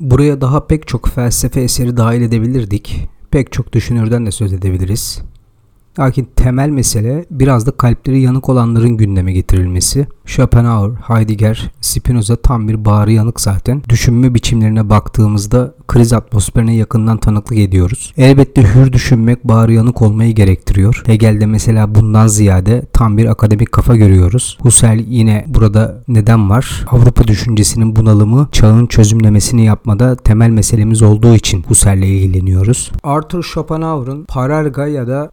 Buraya daha pek çok felsefe eseri dahil edebilirdik. Pek çok düşünürden de söz edebiliriz. Lakin temel mesele biraz da kalpleri yanık olanların gündeme getirilmesi. Schopenhauer, Heidegger, Spinoza tam bir bağrı yanık zaten. Düşünme biçimlerine baktığımızda kriz atmosferine yakından tanıklık ediyoruz. Elbette hür düşünmek bağrı yanık olmayı gerektiriyor. Hegel'de mesela bundan ziyade tam bir akademik kafa görüyoruz. Husserl yine burada neden var? Avrupa düşüncesinin bunalımı çağın çözümlemesini yapmada temel meselemiz olduğu için Husserl'le ilgileniyoruz. Arthur Schopenhauer'ın Parerga ya da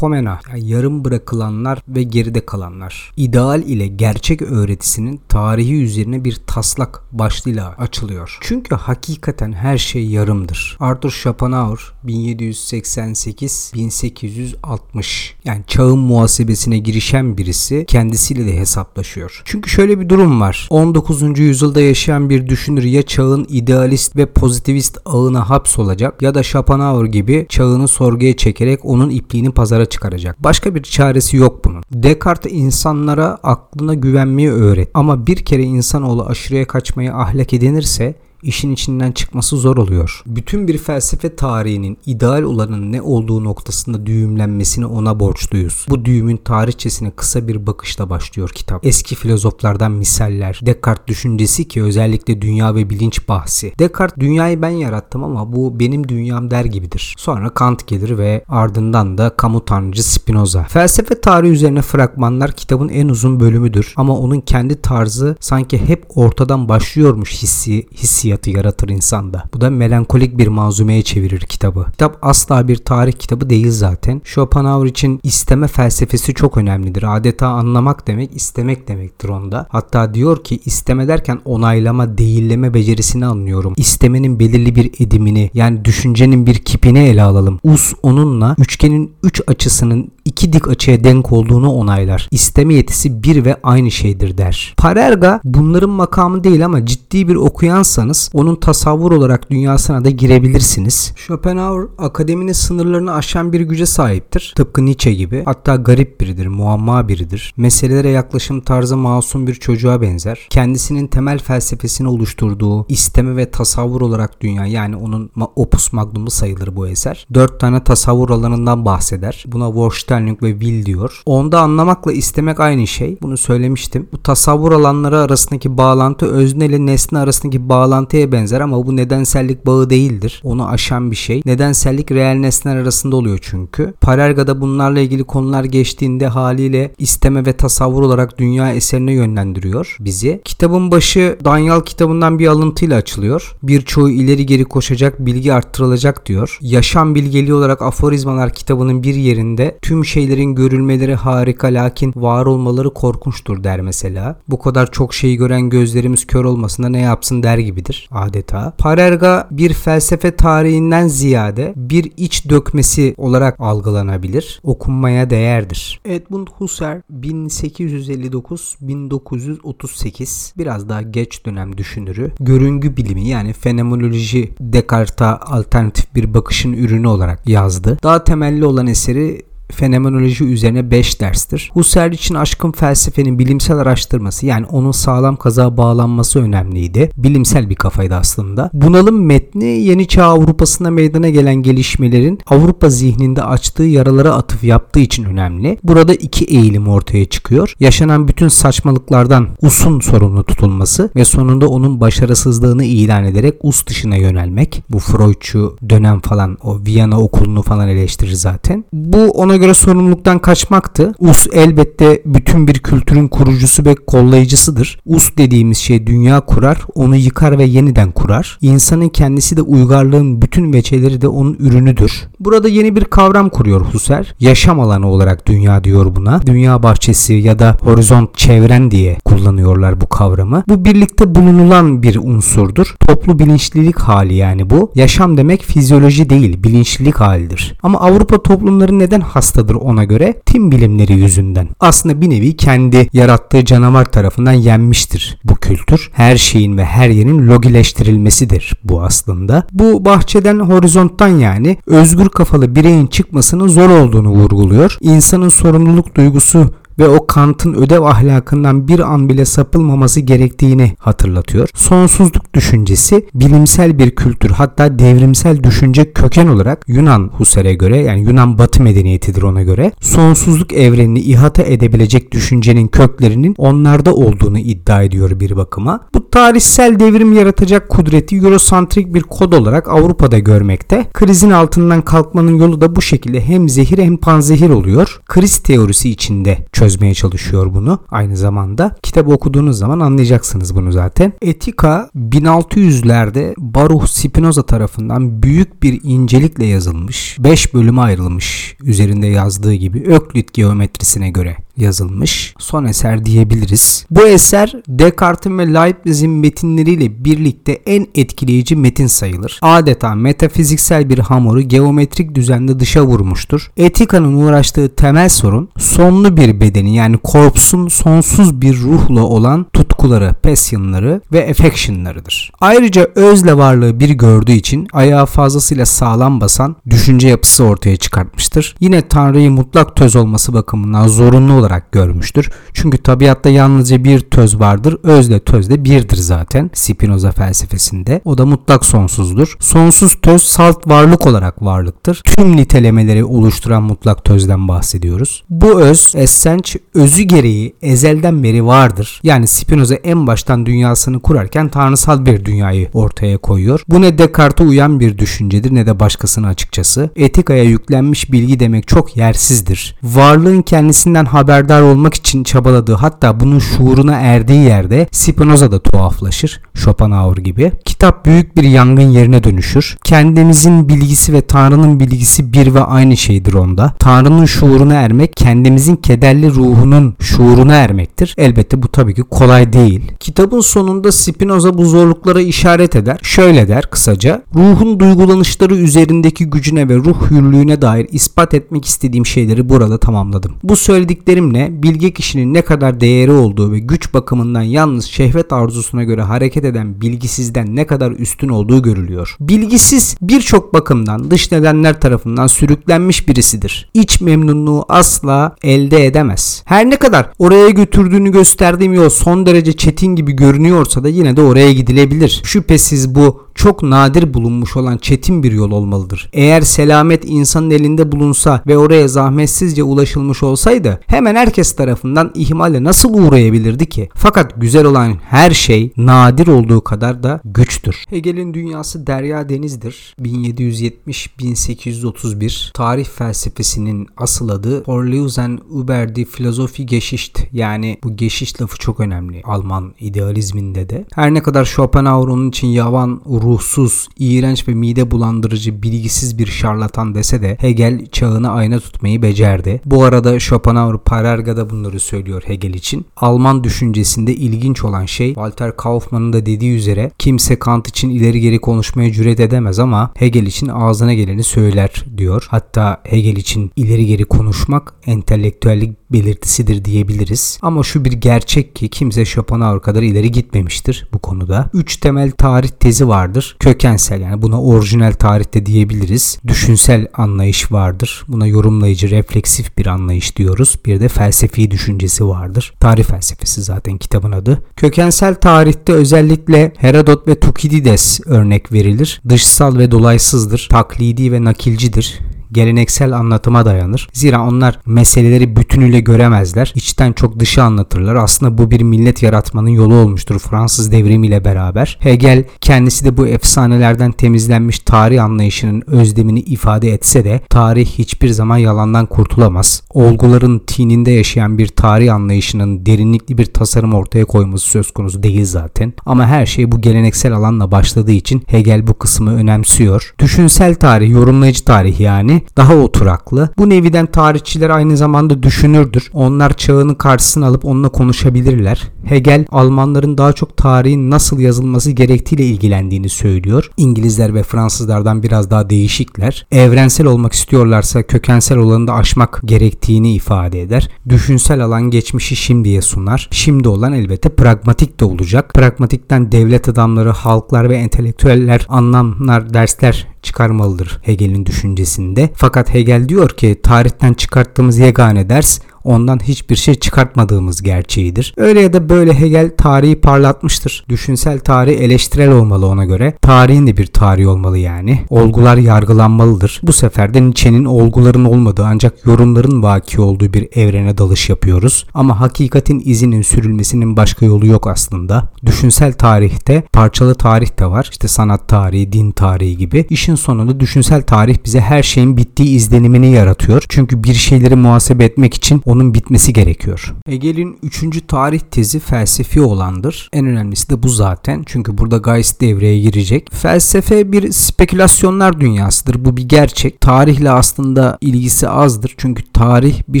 Paralipomena yani yarım bırakılanlar ve geride kalanlar. İdeal ile gerçek öğretisinin tarihi üzerine bir taslak başlığıyla açılıyor. Çünkü hakikaten her şey yarımdır. Arthur Schopenhauer 1788-1860 yani çağın muhasebesine girişen birisi kendisiyle de hesaplaşıyor. Çünkü şöyle bir durum var. 19. yüzyılda yaşayan bir düşünür ya çağın idealist ve pozitivist ağına hapsolacak ya da Schopenhauer gibi çağını sorguya çekerek onun ipliğini pazara çıkaracak. Başka bir çaresi yok bunun. Descartes insanlara aklına güvenmeyi öğret. Ama bir kere insanoğlu aşırıya kaçmayı ahlak edinirse işin içinden çıkması zor oluyor. Bütün bir felsefe tarihinin ideal olanın ne olduğu noktasında düğümlenmesini ona borçluyuz. Bu düğümün tarihçesine kısa bir bakışla başlıyor kitap. Eski filozoflardan misaller, Descartes düşüncesi ki özellikle dünya ve bilinç bahsi. Descartes dünyayı ben yarattım ama bu benim dünyam der gibidir. Sonra Kant gelir ve ardından da kamu tanrıcı Spinoza. Felsefe tarihi üzerine fragmanlar kitabın en uzun bölümüdür ama onun kendi tarzı sanki hep ortadan başlıyormuş hissi, hissiyatı hissiyatı yaratır insanda. Bu da melankolik bir manzumeye çevirir kitabı. Kitap asla bir tarih kitabı değil zaten. Schopenhauer için isteme felsefesi çok önemlidir. Adeta anlamak demek istemek demektir onda. Hatta diyor ki isteme derken onaylama, değilleme becerisini anlıyorum. İstemenin belirli bir edimini yani düşüncenin bir kipini ele alalım. Us onunla üçgenin üç açısının iki dik açıya denk olduğunu onaylar. İsteme yetisi bir ve aynı şeydir der. Parerga bunların makamı değil ama ciddi bir okuyansanız onun tasavvur olarak dünyasına da girebilirsiniz. Schopenhauer akademinin sınırlarını aşan bir güce sahiptir. Tıpkı Nietzsche gibi. Hatta garip biridir, muamma biridir. Meselelere yaklaşım tarzı masum bir çocuğa benzer. Kendisinin temel felsefesini oluşturduğu isteme ve tasavvur olarak dünya yani onun opus magnumu sayılır bu eser. Dört tane tasavvur alanından bahseder. Buna Vorstellung ve Will diyor. Onda anlamakla istemek aynı şey. Bunu söylemiştim. Bu tasavvur alanları arasındaki bağlantı özne ile nesne arasındaki bağlantı matematiğe benzer ama bu nedensellik bağı değildir. Onu aşan bir şey. Nedensellik reel nesneler arasında oluyor çünkü. Parerga'da bunlarla ilgili konular geçtiğinde haliyle isteme ve tasavvur olarak dünya eserine yönlendiriyor bizi. Kitabın başı Danyal kitabından bir alıntıyla açılıyor. Birçoğu ileri geri koşacak, bilgi arttırılacak diyor. Yaşam bilgeliği olarak aforizmalar kitabının bir yerinde tüm şeylerin görülmeleri harika lakin var olmaları korkunçtur der mesela. Bu kadar çok şeyi gören gözlerimiz kör olmasında ne yapsın der gibidir adeta. Parerga bir felsefe tarihinden ziyade bir iç dökmesi olarak algılanabilir. Okunmaya değerdir. Edmund Husserl 1859-1938 biraz daha geç dönem düşünürü. Görüngü bilimi yani fenomenoloji Descartes'a alternatif bir bakışın ürünü olarak yazdı. Daha temelli olan eseri fenomenoloji üzerine 5 derstir. Husserl için aşkın felsefenin bilimsel araştırması yani onun sağlam kaza bağlanması önemliydi. Bilimsel bir kafaydı aslında. Bunalım metni yeni çağ Avrupa'sında meydana gelen gelişmelerin Avrupa zihninde açtığı yaralara atıf yaptığı için önemli. Burada iki eğilim ortaya çıkıyor. Yaşanan bütün saçmalıklardan Us'un sorumlu tutulması ve sonunda onun başarısızlığını ilan ederek Us dışına yönelmek. Bu Freudçu dönem falan o Viyana okulunu falan eleştirir zaten. Bu ona göre sorumluluktan kaçmaktı. Us elbette bütün bir kültürün kurucusu ve kollayıcısıdır. Us dediğimiz şey dünya kurar, onu yıkar ve yeniden kurar. İnsanın kendisi de uygarlığın bütün veçeleri de onun ürünüdür. Burada yeni bir kavram kuruyor Husserl. Yaşam alanı olarak dünya diyor buna. Dünya bahçesi ya da horizont çevren diye kullanıyorlar bu kavramı. Bu birlikte bulunulan bir unsurdur. Toplu bilinçlilik hali yani bu. Yaşam demek fizyoloji değil, bilinçlilik halidir. Ama Avrupa toplumları neden hasta hastadır ona göre tim bilimleri yüzünden. Aslında bir nevi kendi yarattığı canavar tarafından yenmiştir bu kültür. Her şeyin ve her yerin logileştirilmesidir bu aslında. Bu bahçeden horizonttan yani özgür kafalı bireyin çıkmasının zor olduğunu vurguluyor. İnsanın sorumluluk duygusu ve o Kant'ın ödev ahlakından bir an bile sapılmaması gerektiğini hatırlatıyor. Sonsuzluk düşüncesi bilimsel bir kültür hatta devrimsel düşünce köken olarak Yunan Husser'e göre yani Yunan Batı medeniyetidir ona göre sonsuzluk evrenini ihata edebilecek düşüncenin köklerinin onlarda olduğunu iddia ediyor bir bakıma. Bu tarihsel devrim yaratacak kudreti Eurosantrik bir kod olarak Avrupa'da görmekte. Krizin altından kalkmanın yolu da bu şekilde hem zehir hem panzehir oluyor. Kriz teorisi içinde çözmeye çalışıyor bunu aynı zamanda. Kitabı okuduğunuz zaman anlayacaksınız bunu zaten. Etika 1600'lerde Baruch Spinoza tarafından büyük bir incelikle yazılmış. 5 bölüme ayrılmış üzerinde yazdığı gibi Öklit geometrisine göre yazılmış. Son eser diyebiliriz. Bu eser Descartes'in ve Leibniz'in metinleriyle birlikte en etkileyici metin sayılır. Adeta metafiziksel bir hamuru geometrik düzende dışa vurmuştur. Etika'nın uğraştığı temel sorun sonlu bir bedeni yani korpsun sonsuz bir ruhla olan tutkuları, passionları ve affectionlarıdır. Ayrıca özle varlığı bir gördüğü için ayağı fazlasıyla sağlam basan düşünce yapısı ortaya çıkartmıştır. Yine Tanrı'yı mutlak töz olması bakımından zorunlu olarak görmüştür. Çünkü tabiatta yalnızca bir töz vardır. Özle töz de birdir zaten Spinoza felsefesinde. O da mutlak sonsuzdur. Sonsuz töz salt varlık olarak varlıktır. Tüm nitelemeleri oluşturan mutlak tözden bahsediyoruz. Bu öz, essenç, özü gereği ezelden beri vardır. Yani Spinoza en baştan dünyasını kurarken tanrısal bir dünyayı ortaya koyuyor. Bu ne Descartes'e uyan bir düşüncedir ne de başkasına açıkçası. Etikaya yüklenmiş bilgi demek çok yersizdir. Varlığın kendisinden haberdar olmak için çabaladığı hatta bunun şuuruna erdiği yerde Spinoza da tuhaflaşır. Schopenhauer gibi. Kitap büyük bir yangın yerine dönüşür. Kendimizin bilgisi ve Tanrı'nın bilgisi bir ve aynı şeydir onda. Tanrı'nın şuuruna ermek kendimizin kederli ruhunun şuuruna ermektir. Elbette bu tabii ki kolay değil. Kitabın sonunda Spinoza bu zorluklara işaret eder. Şöyle der kısaca. Ruhun duygulanışları üzerindeki gücüne ve ruh hürlüğüne dair ispat etmek istediğim şeyleri burada tamamladım. Bu söylediklerimle bilge kişinin ne kadar değeri olduğu ve güç bakımından yalnız şehvet arzusuna göre hareket eden bilgisizden ne kadar üstün olduğu görülüyor. Bilgisiz birçok bakımdan dış nedenler tarafından sürüklenmiş birisidir. İç memnunluğu asla elde edemez. Her ne kadar oraya götürdüğünü gösterdiğim yol son derece çetin gibi görünüyorsa da yine de oraya gidilebilir. Şüphesiz bu çok nadir bulunmuş olan çetin bir yol olmalıdır. Eğer selamet insanın elinde bulunsa ve oraya zahmetsizce ulaşılmış olsaydı hemen herkes tarafından ihmale nasıl uğrayabilirdi ki? Fakat güzel olan her şey nadir olduğu kadar da güçtür. Hegel'in dünyası derya denizdir. 1770-1831 tarih felsefesinin asıl adı Vorlesen über die Philosophie Geschichte yani bu Geschichte lafı çok önemli Alman idealizminde de. Her ne kadar Schopenhauer onun için yavan, ruhsuz, iğrenç ve mide bulandırıcı, bilgisiz bir şarlatan dese de Hegel çağını ayna tutmayı becerdi. Bu arada Schopenhauer Parerga'da bunları söylüyor Hegel için. Alman düşüncesinde ilginç olan şey Walter Kaufmann'ın da dediği üzere kimse Kant için ileri geri konuşmaya cüret edemez ama Hegel için ağzına geleni söyler diyor. Hatta Hegel için ileri geri konuşmak entelektüellik belirtisidir diyebiliriz. Ama şu bir gerçek ki kimse Schopenhauer kadar ileri gitmemiştir bu konuda. Üç temel tarih tezi vardır. Kökensel yani buna orijinal tarihte diyebiliriz. Düşünsel anlayış vardır. Buna yorumlayıcı, refleksif bir anlayış diyoruz. Bir de felsefi düşüncesi vardır. Tarih felsefesi zaten kitabın adı. Kökensel tarihte özellikle Herodot ve Tukidides örnek verilir. Dışsal ve dolaysızdır. Taklidi ve nakilcidir geleneksel anlatıma dayanır. Zira onlar meseleleri bütünüyle göremezler. İçten çok dışı anlatırlar. Aslında bu bir millet yaratmanın yolu olmuştur Fransız devrimiyle beraber. Hegel kendisi de bu efsanelerden temizlenmiş tarih anlayışının özlemini ifade etse de tarih hiçbir zaman yalandan kurtulamaz. Olguların tininde yaşayan bir tarih anlayışının derinlikli bir tasarım ortaya koyması söz konusu değil zaten. Ama her şey bu geleneksel alanla başladığı için Hegel bu kısmı önemsiyor. Düşünsel tarih, yorumlayıcı tarih yani daha oturaklı. Bu neviden tarihçiler aynı zamanda düşünürdür. Onlar çağının karşısına alıp onunla konuşabilirler. Hegel Almanların daha çok tarihin nasıl yazılması gerektiğiyle ilgilendiğini söylüyor. İngilizler ve Fransızlardan biraz daha değişikler. Evrensel olmak istiyorlarsa kökensel olanı da aşmak gerektiğini ifade eder. Düşünsel alan geçmişi şimdiye sunar. Şimdi olan elbette pragmatik de olacak. Pragmatikten devlet adamları, halklar ve entelektüeller anlamlar, dersler çıkarmalıdır Hegel'in düşüncesinde. Fakat Hegel diyor ki tarihten çıkarttığımız yegane ders ondan hiçbir şey çıkartmadığımız gerçeğidir. Öyle ya da böyle Hegel tarihi parlatmıştır. Düşünsel tarih eleştirel olmalı ona göre. Tarihin de bir tarih olmalı yani. Olgular yargılanmalıdır. Bu sefer de Nietzsche'nin olguların olmadığı ancak yorumların vaki olduğu bir evrene dalış yapıyoruz. Ama hakikatin izinin sürülmesinin başka yolu yok aslında. Düşünsel tarihte parçalı tarih de var. İşte sanat tarihi, din tarihi gibi. İşin sonunda düşünsel tarih bize her şeyin bittiği izlenimini yaratıyor. Çünkü bir şeyleri muhasebe etmek için onun bitmesi gerekiyor. Hegel'in üçüncü tarih tezi felsefi olandır. En önemlisi de bu zaten. Çünkü burada Geist devreye girecek. Felsefe bir spekülasyonlar dünyasıdır. Bu bir gerçek. Tarihle aslında ilgisi azdır. Çünkü tarih bir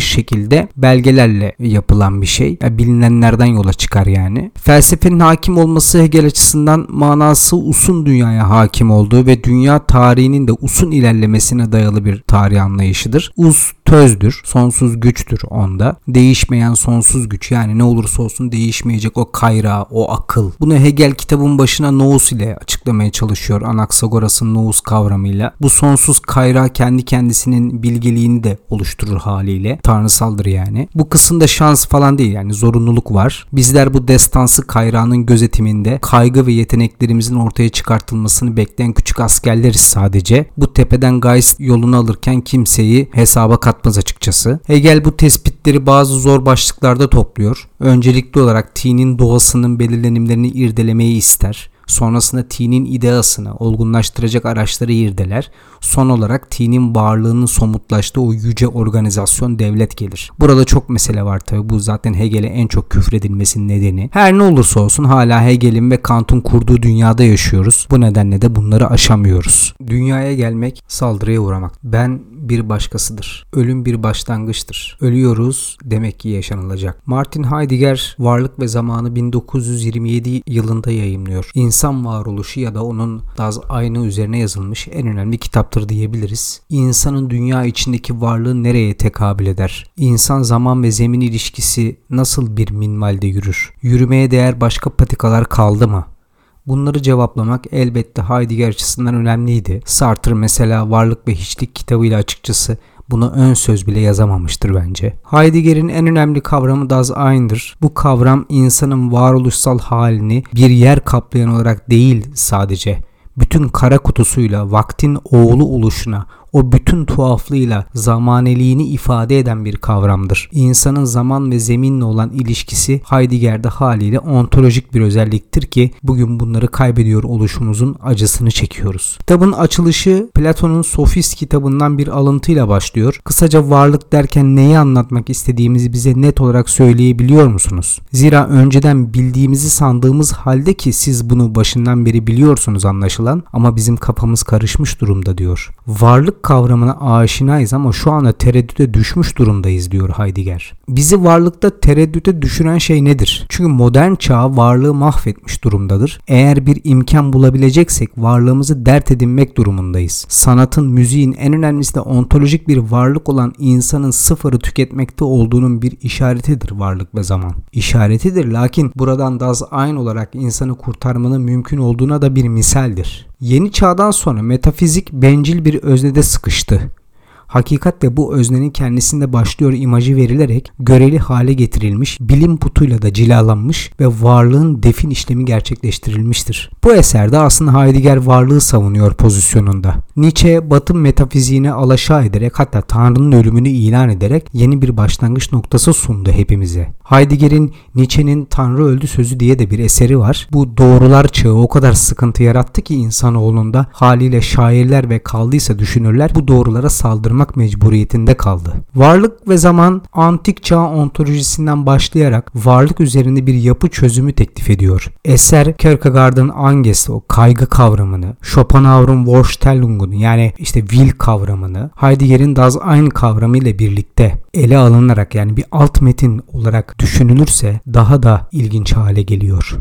şekilde belgelerle yapılan bir şey. Yani bilinenlerden yola çıkar yani. Felsefenin hakim olması Hegel açısından manası usun dünyaya hakim olduğu ve dünya tarihinin de usun ilerlemesine dayalı bir tarih anlayışıdır. Us tözdür, sonsuz güçtür onda. Değişmeyen sonsuz güç yani ne olursa olsun değişmeyecek o kayra, o akıl. Bunu Hegel kitabın başına nous ile açıklamaya çalışıyor Anaxagoras'ın nous kavramıyla. Bu sonsuz kayra kendi kendisinin bilgeliğini de oluşturur haliyle. Tanrısaldır yani. Bu kısımda şans falan değil yani zorunluluk var. Bizler bu destansı kayranın gözetiminde kaygı ve yeteneklerimizin ortaya çıkartılmasını bekleyen küçük askerleriz sadece. Bu tepeden Geist yolunu alırken kimseyi hesaba katmaz açıkçası. Hegel bu tespitleri bazı zor başlıklarda topluyor. Öncelikli olarak T'nin doğasının belirlenimlerini irdelemeyi ister. Sonrasında T'nin ideasını olgunlaştıracak araçları irdeler. Son olarak T'nin varlığının somutlaştığı o yüce organizasyon devlet gelir. Burada çok mesele var tabi. Bu zaten Hegel'e en çok küfredilmesinin nedeni. Her ne olursa olsun hala Hegel'in ve Kant'ın kurduğu dünyada yaşıyoruz. Bu nedenle de bunları aşamıyoruz. Dünyaya gelmek saldırıya uğramak. Ben bir başkasıdır. Ölüm bir başlangıçtır. Ölüyoruz demek ki yaşanılacak. Martin Heidegger Varlık ve Zamanı 1927 yılında yayımlıyor. İnsan varoluşu ya da onun Daz aynı üzerine yazılmış en önemli kitaptır diyebiliriz. İnsanın dünya içindeki varlığı nereye tekabül eder? İnsan zaman ve zemin ilişkisi nasıl bir minvalde yürür? Yürümeye değer başka patikalar kaldı mı? Bunları cevaplamak elbette Heidegger açısından önemliydi. Sartre mesela Varlık ve Hiçlik kitabıyla açıkçası bunu ön söz bile yazamamıştır bence. Heidegger'in en önemli kavramı Das Ein'dir. Bu kavram insanın varoluşsal halini bir yer kaplayan olarak değil sadece bütün kara kutusuyla vaktin oğlu oluşuna, o bütün tuhaflığıyla zamaneliğini ifade eden bir kavramdır. İnsanın zaman ve zeminle olan ilişkisi Heidegger'de haliyle ontolojik bir özelliktir ki bugün bunları kaybediyor oluşumuzun acısını çekiyoruz. Kitabın açılışı Platon'un Sofist kitabından bir alıntıyla başlıyor. Kısaca varlık derken neyi anlatmak istediğimizi bize net olarak söyleyebiliyor musunuz? Zira önceden bildiğimizi sandığımız halde ki siz bunu başından beri biliyorsunuz anlaşılan ama bizim kafamız karışmış durumda diyor. Varlık kavramına aşinayız ama şu anda tereddüte düşmüş durumdayız diyor Heidegger. Bizi varlıkta tereddüte düşüren şey nedir? Çünkü modern çağ varlığı mahvetmiş durumdadır. Eğer bir imkan bulabileceksek varlığımızı dert edinmek durumundayız. Sanatın, müziğin en önemlisi de ontolojik bir varlık olan insanın sıfırı tüketmekte olduğunun bir işaretidir varlık ve zaman. İşaretidir lakin buradan Das Ein olarak insanı kurtarmanın mümkün olduğuna da bir misaldir. Yeni çağdan sonra metafizik bencil bir öznede sıkıştı. Hakikat ve bu öznenin kendisinde başlıyor imajı verilerek göreli hale getirilmiş, bilim putuyla da cilalanmış ve varlığın defin işlemi gerçekleştirilmiştir. Bu eserde aslında Heidegger varlığı savunuyor pozisyonunda. Nietzsche batı metafiziğine alaşağı ederek hatta Tanrı'nın ölümünü ilan ederek yeni bir başlangıç noktası sundu hepimize. Heidegger'in Nietzsche'nin Tanrı öldü sözü diye de bir eseri var. Bu doğrular çağı o kadar sıkıntı yarattı ki insanoğlunda haliyle şairler ve kaldıysa düşünürler bu doğrulara saldırmak mecburiyetinde kaldı. Varlık ve zaman antik çağ ontolojisinden başlayarak varlık üzerinde bir yapı çözümü teklif ediyor. Eser Kierkegaard'ın Anges o kaygı kavramını, Schopenhauer'un Vorstellungen yani işte will kavramını, Heidegger'in Das Ein kavramı ile birlikte ele alınarak yani bir alt metin olarak düşünülürse daha da ilginç hale geliyor.